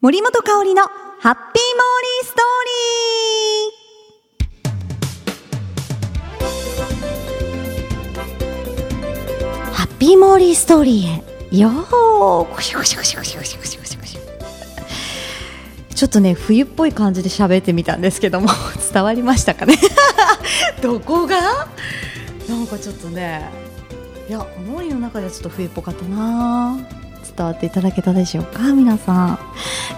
森本香里のハッピーモーリーストーリー。ハッピーモーリーストーリーへ。よー。こしこしこしこしこしこしこしこしちょっとね冬っぽい感じで喋ってみたんですけども 伝わりましたかね？どこが？なんかちょっとねいやモーリーの中ではちょっと冬っぽかったな。伝わっていただけたでしょうか？皆さん。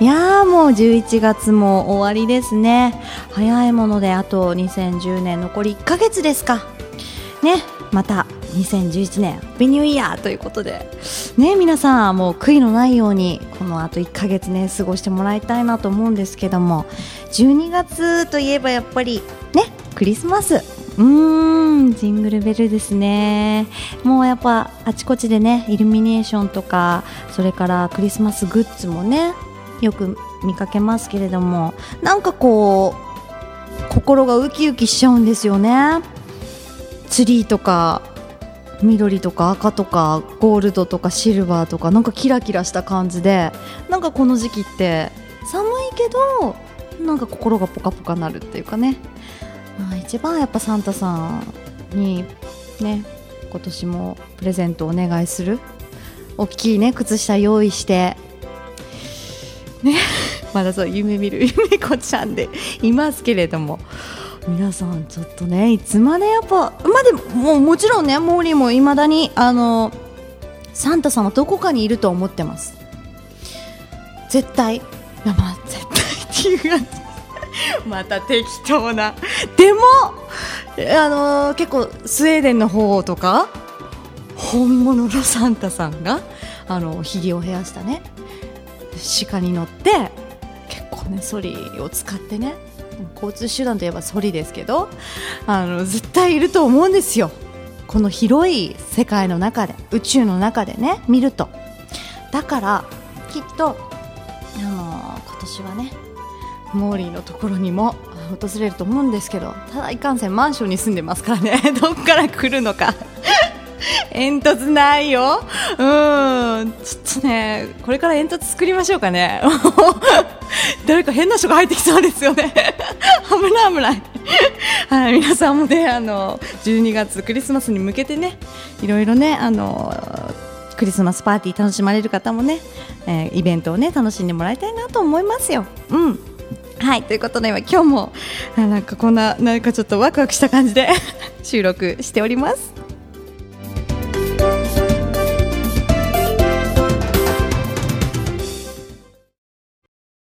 いやーもう11月も終わりですね。早いものであと2010年残り1ヶ月ですか。ねまた2011年ハッピーニューイヤーということで。ね皆さんもう悔いのないようにこのあと1ヶ月ね過ごしてもらいたいなと思うんですけども。12月といえばやっぱりねクリスマス。うーんジングルベルですね。もうやっぱあちこちでねイルミネーションとかそれからクリスマスグッズもねよく見かけますけれどもなんかこう心がウキウキしちゃうんですよね。ツリーとか緑とか赤とかゴールドとかシルバーとかなんかキラキラした感じでなんかこの時期って寒いけどなんか心がポカポカなるっていうかね、一番やっぱサンタさんにね今年もプレゼントをお願いする。大きいね靴下用意して。ね。まだそう夢見る 夢子ちゃんでいますけれども。皆さんちょっとねいつまでやっぱまあでもももちろんねモーリーもいまだにあのサンタさんはどこかにいると思ってます。絶対。いやまあ絶対っていう感じ。また適当な。でもあのー、結構スウェーデンの方とか本物のサンタさんがあのひげを生やしたね鹿に乗って結構ねソリを使ってね交通手段といえばソリですけどあの絶対いると思うんですよ。この広い世界の中で宇宙の中でね見ると。だからきっとあの今年はねモーリーのところにも訪れると思うんですけどただいかんせんマンションに住んでますからね。どっから来るのか。煙突ないよ。うん。ちょっとねこれから煙突作りましょうかね。誰か変な人が入ってきそうですよね。危ない危ない。はい皆さんもねあの12月クリスマスに向けてねいろいろねあのクリスマスパーティー楽しまれる方もね、えー、イベントをね楽しんでもらいたいなと思いますよ。うん。はいということで今日もあなんかこんななんかちょっとワクワクした感じで 収録しております。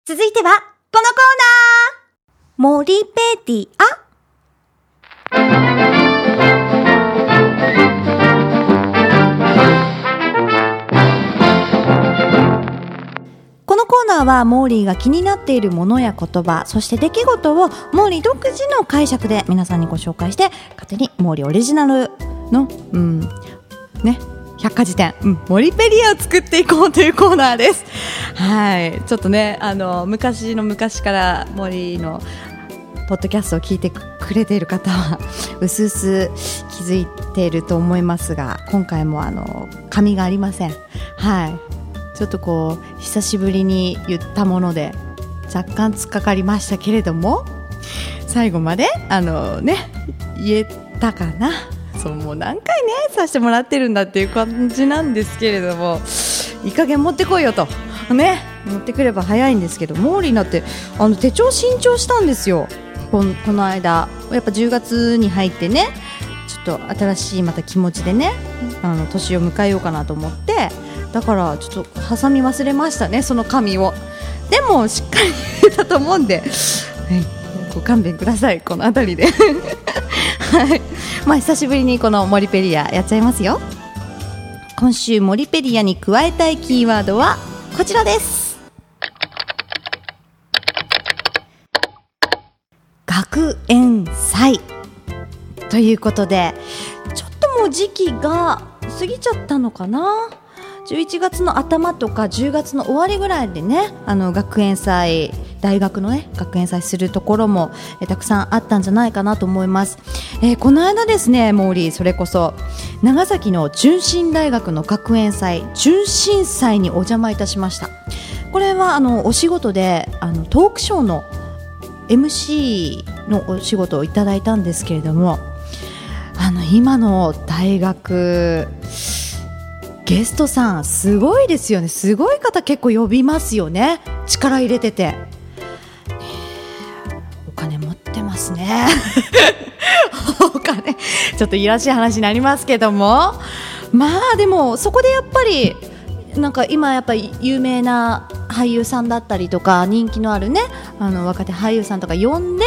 続いてはこのコーナー。モリペディアナーはモーリーが気になっているものや言葉そして出来事をモーリー独自の解釈で皆さんにご紹介して勝手にモーリーオリジナルのうんね百科事典、うん、モリペリアを作っていこうというコーナーです。はい、ちょっとね、あの昔の昔からモーリーのポッドキャストを聞いてくれている方はうすうす気づいていると思いますが、今回もあの紙がありません。はい、ちょっとこう久しぶりに言ったもので若干突っかかりましたけれども最後まであのね言えたかな。そうもう何回ねさせてもらってるんだっていう感じなんですけれどもいい加減持ってこいよと。ね持ってくれば早いんですけどモーリーなってあの手帳新調したんですよ。ここの間。やっぱ10月に入ってねちょっと新しいまた気持ちでねあの年を迎えようかなと思ってだからちょっと挟み忘れましたねその紙を。でもしっかり言えたと思うんで、はい、ご勘弁くださいこの辺りで。はい。まあ久しぶりにこのモリペリアやっちゃいますよ。今週モリペリアに加えたいキーワードはこちらです。学園祭。ということでちょっともう時期が過ぎちゃったのかな？11月の頭とか10月の終わりぐらいでねあの学園祭大学のね学園祭するところも、えたくさんあったんじゃないかなと思います、えー、この間ですねモーリーそれこそ長崎の純真大学の学園祭純真祭にお邪魔いたしました。これはあのお仕事であのトークショーの MC のお仕事をいただいたんですけれどもあの今の大学ゲストさんすごいですよね。すごい方結構呼びますよね。力入れてて、お金持ってますね。お金。ちょっといやらしい話になりますけども。まあでもそこでやっぱりなんか今やっぱり有名な俳優さんだったりとか人気のあるねあの若手俳優さんとか呼んで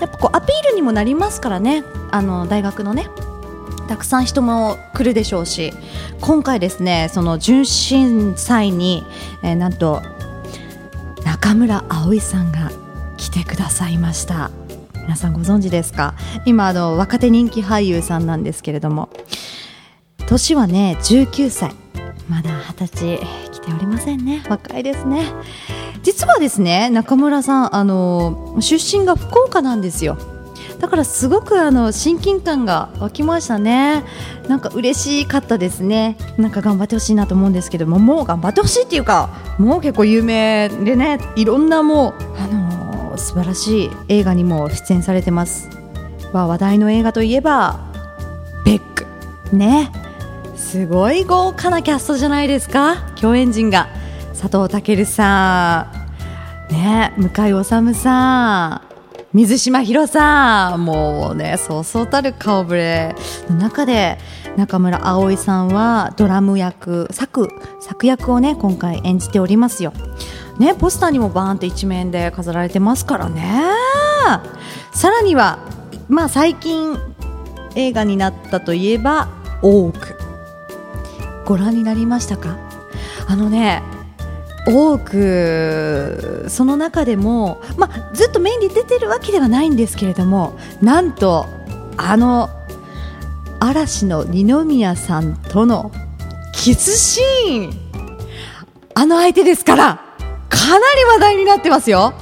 やっぱこうアピールにもなりますからね。あの大学のね。たくさん人も来るでしょうし今回ですねその純真祭に、えー、なんと中村葵さんが来てくださいました。皆さんご存知ですか？今あの若手人気俳優さんなんですけれども。年はね19歳。まだ二十歳来ておりませんね。若いですね。実はですね中村さんあの出身が福岡なんですよ。だからすごくあの親近感が湧きましたね。なんか嬉しかったですね。なんか頑張ってほしいなと思うんですけどももう頑張ってほしいっていうかもう結構有名でねいろんなもうあのー、素晴らしい映画にも出演されてます。話題の映画といえばベックね。すごい豪華なキャストじゃないですか。共演陣が。佐藤健さん。ね。向井理さん。水島ひろさんもうねそうそうたる顔ぶれの中で中村葵さんはドラム役作作役をね今回演じておりますよ。ねポスターにもバーンって一面で飾られてますからね。さらにはまあ最近映画になったといえば「多くご覧になりましたか？あのね多くその中でも、まあ、ずっとメインで出てるわけではないんですけれどもなんとあの嵐の二宮さんとのキスシーン。あの相手ですからかなり話題になってますよ。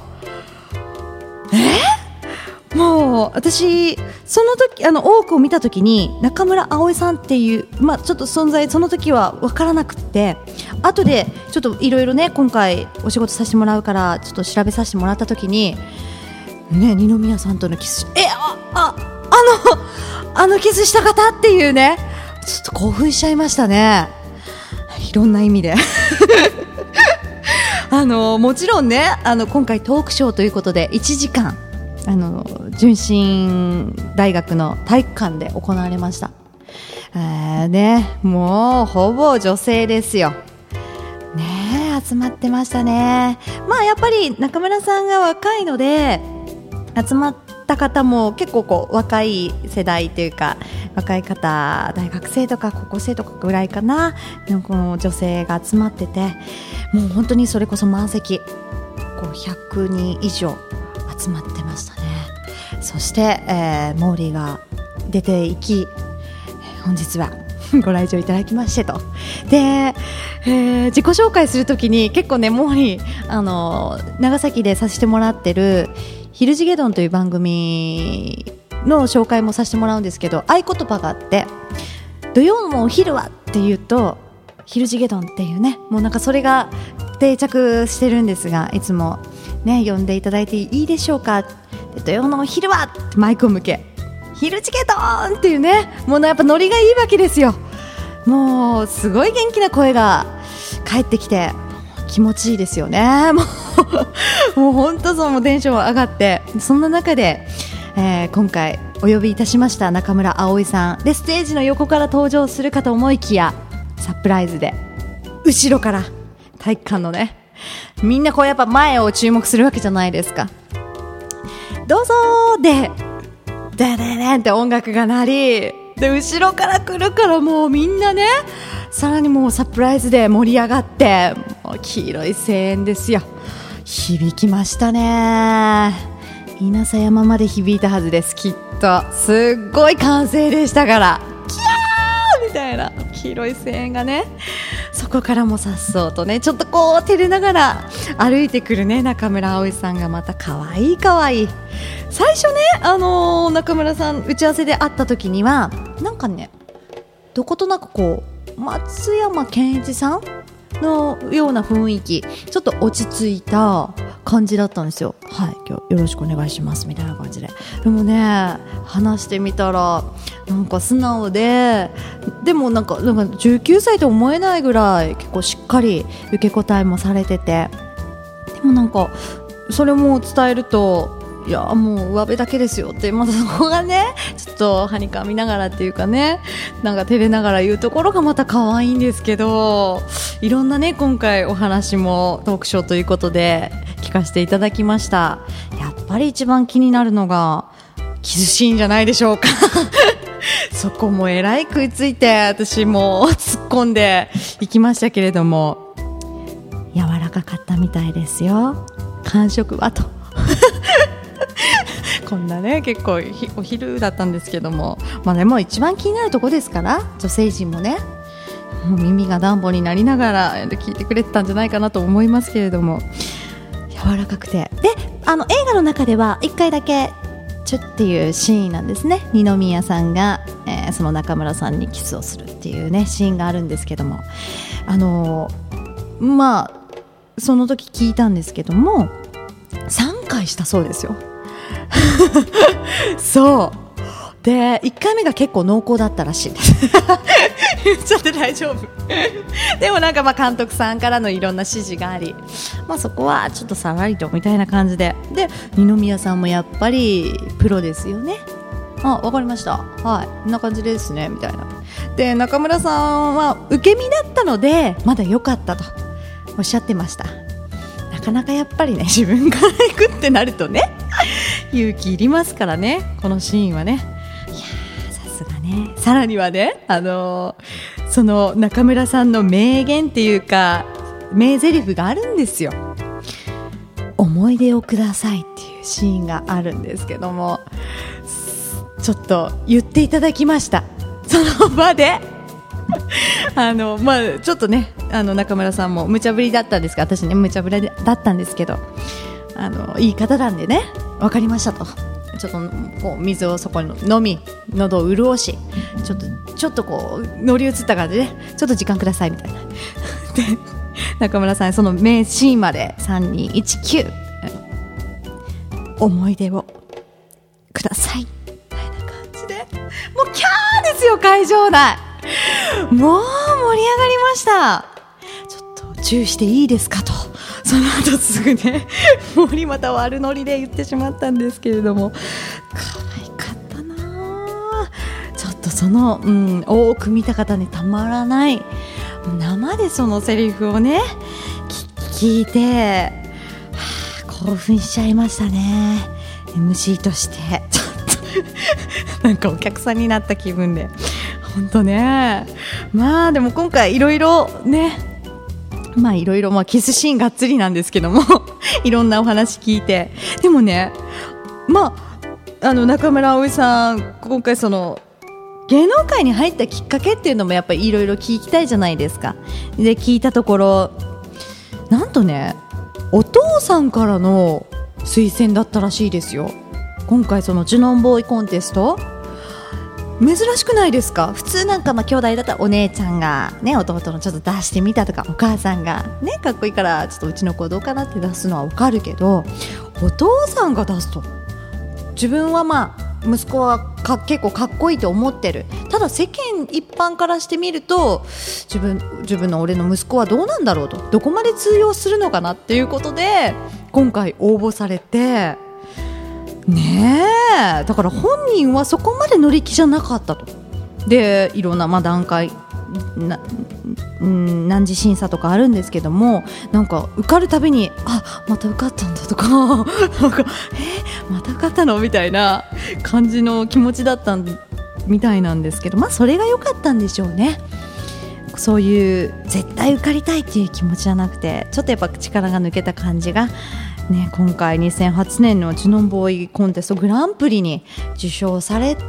え？もう私その時あの多くを見た時に中村葵さんっていうまあちょっと存在その時は分からなくて後でちょっといろいろね今回お仕事させてもらうからちょっと調べさせてもらった時にね二宮さんとのキスえあああのあのキスした方っていうねちょっと興奮しちゃいましたね。いろんな意味で。あのもちろんねあの今回トークショーということで1時間あの純真大学の体育館で行われました。えー、ね、もうほぼ女性ですよ。ね集まってましたね。まあやっぱり中村さんが若いので集まった方も結構こう若い世代というか若い方大学生とか高校生とかぐらいかなのこの女性が集まっててもう本当にそれこそ満席こう100人以上集まってましたそして、えー、モーリーが出ていき本日は ご来場いただきましてと。で、えー、自己紹介するときに結構ねモーリーあの長崎でさせてもらってる「ヒルジゲドン」という番組の紹介もさせてもらうんですけど合言葉があって土曜のお昼はっていうとヒルジゲドンっていうねもうなんかそれが定着してるんですがいつもね、呼んでいただいていいでしょうか土曜のお昼はマイクを向け昼チケットっていうねもうやっぱノリがいいわけですよ。もうすごい元気な声が返ってきて気持ちいいですよね。もう本当そうテンション上がって。そんな中で、えー、今回お呼びいたしました中村葵さん。でステージの横から登場するかと思いきやサプライズで後ろから体育館のね。みんなこうやっぱ前を注目するわけじゃないですか。どうぞででででんって音楽が鳴りで後ろから来るからもうみんなねさらにもうサプライズで盛り上がってもう黄色い声援ですよ。響きましたね。稲佐山まで響いたはずです。きっと。すっごい歓声でしたから。キャーみたいな。黄色い声援がね。こからもさっそうとねちょっとこう照れながら歩いてくるね中村葵さんがまた可愛い可愛い。最初ねあのー、中村さん打ち合わせで会った時にはなんかねどことなくこう松山ケンイチさんのような雰囲気ちょっと落ち着いた感じだったんですよ。はい今日よろしくお願いします。みたいな感じで。でもね話してみたらなんか素直ででもなんかなんか19歳と思えないぐらい結構しっかり受け答えもされてて。でもなんかそれも伝えるといやもう上辺だけですよってまたそこがねとはにかみながらっていうかねなんか照れながら言うところがまた可愛いんですけどいろんなね今回お話もトークショーということで聞かせていただきました。やっぱり一番気になるのがキスシーンじゃないでしょうか。そこもえらい食いついて私も突っ込んでいきましたけれども柔らかかったみたいですよ。感触はと。こんなね結構お昼だったんですけども。まあでも一番気になるとこですから。女性陣もね。もう耳が暖房になりながら聞いてくれてたんじゃないかなと思いますけれども。柔らかくて。であの映画の中では1回だけチュっていうシーンなんですね。二宮さんが、えー、その中村さんにキスをするっていうねシーンがあるんですけども。あのー、まあその時聞いたんですけども3回したそうですよ。そう。で1回目が結構濃厚だったらしいです。言っちゃって大丈夫。でもなんかまあ監督さんからのいろんな指示があり、まあ、そこはちょっとさらりとみたいな感じで。で二宮さんもやっぱりプロですよね。あわかりました。はい。こんな感じですね。みたいな。で中村さんは受け身だったのでまだ良かったと。おっしゃってました。なかなかやっぱりね自分から行くってなるとね勇気いりますからねこのシーンはね。いやさすがね。さらにはねあのー、その中村さんの名言っていうか名台詞があるんですよ。思い出をくださいっていうシーンがあるんですけどもちょっと言っていただきました。その場で あのまあちょっとねあの中村さんも無茶ぶりだったんですが私ね無茶ぶりだったんですけどあのいい方なんでね分かりましたと。ちょっとこう水をそこに飲み喉を潤しちょっとちょっとこう乗り移った感じでちょっと時間くださいみたいな。で中村さんその名シーンまで3219思い出をください。みたいな感じで。もうキャーですよ会場内。もう盛り上がりました。ちょっと注意していいですかと。その後すぐね森また悪ノリで言ってしまったんですけれども。可愛かったな。ちょっとその、うん、多く見た方にたまらない。生でそのセリフをね聞いて、はあ、興奮しちゃいましたね。MC として。ちょっとなんかお客さんになった気分で。本当ね。まあでも今回いろいろねまあいろいろ、まあキスシーンがっつりなんですけども いろんなお話聞いて。でもね、まあ、あの中村葵さん、今回その、芸能界に入ったきっかけっていうのもやっぱりいろいろ聞きたいじゃないですか。で、聞いたところ、なんとね、お父さんからの推薦だったらしいですよ。今回そのジュノンボーイコンテスト珍しくないですか？普通なんかまあ兄弟だったらお姉ちゃんが、ね、弟のちょっと出してみたとかお母さんが、ね、かっこいいからちょっとうちの子どうかなって出すのは分かるけどお父さんが出すと自分はまあ息子はか結構かっこいいと思ってる。ただ世間一般からしてみると自分自分の俺の息子はどうなんだろうとどこまで通用するのかなっていうことで今回応募されてねえ。だから本人はそこまで乗り気じゃなかったと。でいろんなまあ段階なうん何次審査とかあるんですけどもなんか受かるたびにあまた受かったんだとか なんかえまた受かったの？みたいな感じの気持ちだったみたいなんですけどまあそれが良かったんでしょうね。そういう絶対受かりたいっていう気持ちじゃなくてちょっとやっぱ力が抜けた感じがね、今回2008年のジュノンボーイコンテストグランプリに受賞されて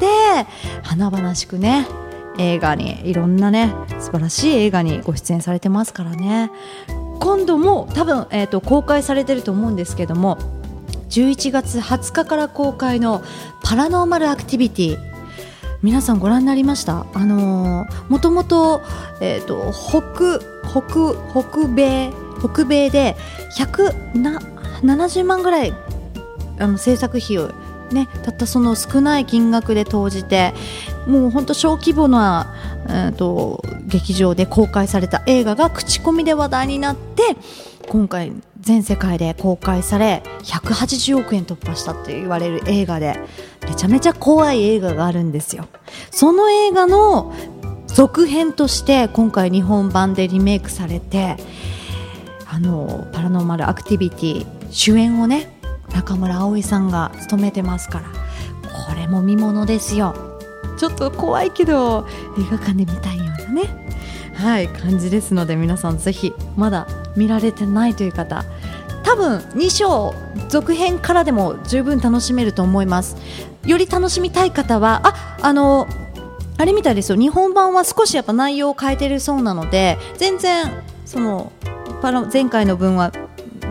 華々しくね映画にいろんなね素晴らしい映画にご出演されてますからね。今度も多分、えーと、公開されてると思うんですけども11月20日から公開のパラノーマルアクティビティ皆さんご覧になりました？あのー、もともと,、えーと北北北米北米で70万ぐらいあの制作費をね、たったその少ない金額で投じてもう本当小規模な、えーと、劇場で公開された映画が口コミで話題になって今回全世界で公開され180億円突破したって言われる映画でめちゃめちゃ怖い映画があるんですよ。その映画の続編として今回日本版でリメイクされてあのパラノーマルアクティビティ主演をね中村葵さんが務めてますからこれも見ものですよ。ちょっと怖いけど映画館で見たいようなねはい感じですので皆さんぜひまだ見られてないという方多分2章続編からでも十分楽しめると思います。より楽しみたい方はああのあれみたいですよ。日本版は少しやっぱ内容を変えてるそうなので全然その前回の分は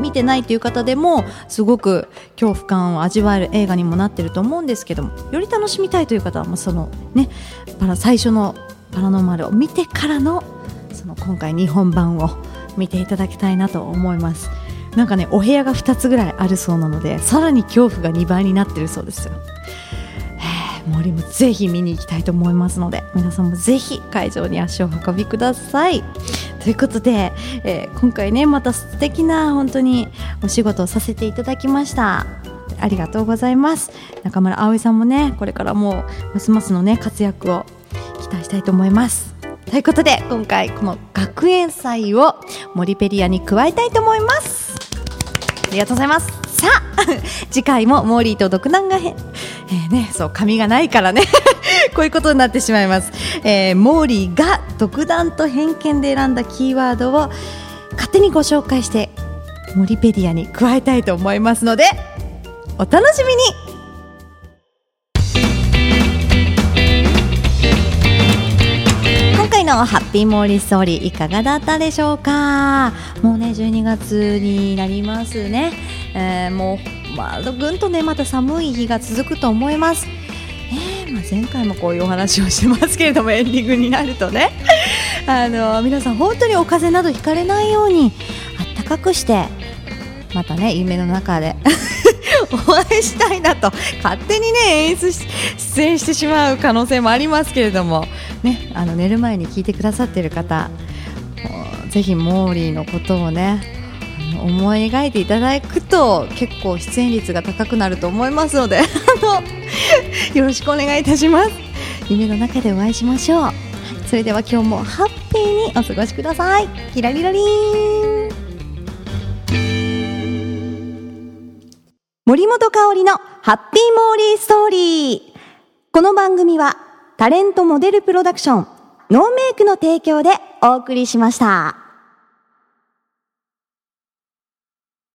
見てないという方でもすごく恐怖感を味わえる映画にもなってると思うんですけどもより楽しみたいという方はもうそのね最初のパラノーマルを見てからのその今回日本版を見ていただきたいなと思います。なんかねお部屋が2つぐらいあるそうなのでさらに恐怖が2倍になってるそうですよ。森もぜひ見に行きたいと思いますので皆さんもぜひ会場に足を運びください。ということで、えー、今回ねまた素敵な本当にお仕事をさせていただきました。ありがとうございます。中村葵さんもねこれからもますますのね活躍を期待したいと思います。ということで今回この学園祭をモリペリアに加えたいと思います。ありがとうございます。さあ 次回もモーリーと独断がへ、えー、ね、そう髪がないからね。こういうことになってしまいます、えー、モーリーが独断と偏見で選んだキーワードを勝手にご紹介してモリペディアに加えたいと思いますのでお楽しみに。今回のハッピーモーリーストーリーいかがだったでしょうか？もうね12月になりますね、えー、もうまあぐんとねまた寒い日が続くと思います。まあ、前回もこういうお話をしてますけれどもエンディングになるとね。あの皆さん本当にお風邪などひかれないようにあったかくしてまたね夢の中で お会いしたいなと勝手にね演出出演してしまう可能性もありますけれども、ね、あの寝る前に聞いてくださっている方ぜひモーリーのことをね思い描いていただくと結構出演率が高くなると思いますので あの よろしくお願いいたします夢の中でお会いしましょうそれでは今日もハッピーにお過ごしくださいキラリラリン森本香里のハッピーモーリーストーリー。この番組はタレントモデルプロダクションノーメイクの提供でお送りしました。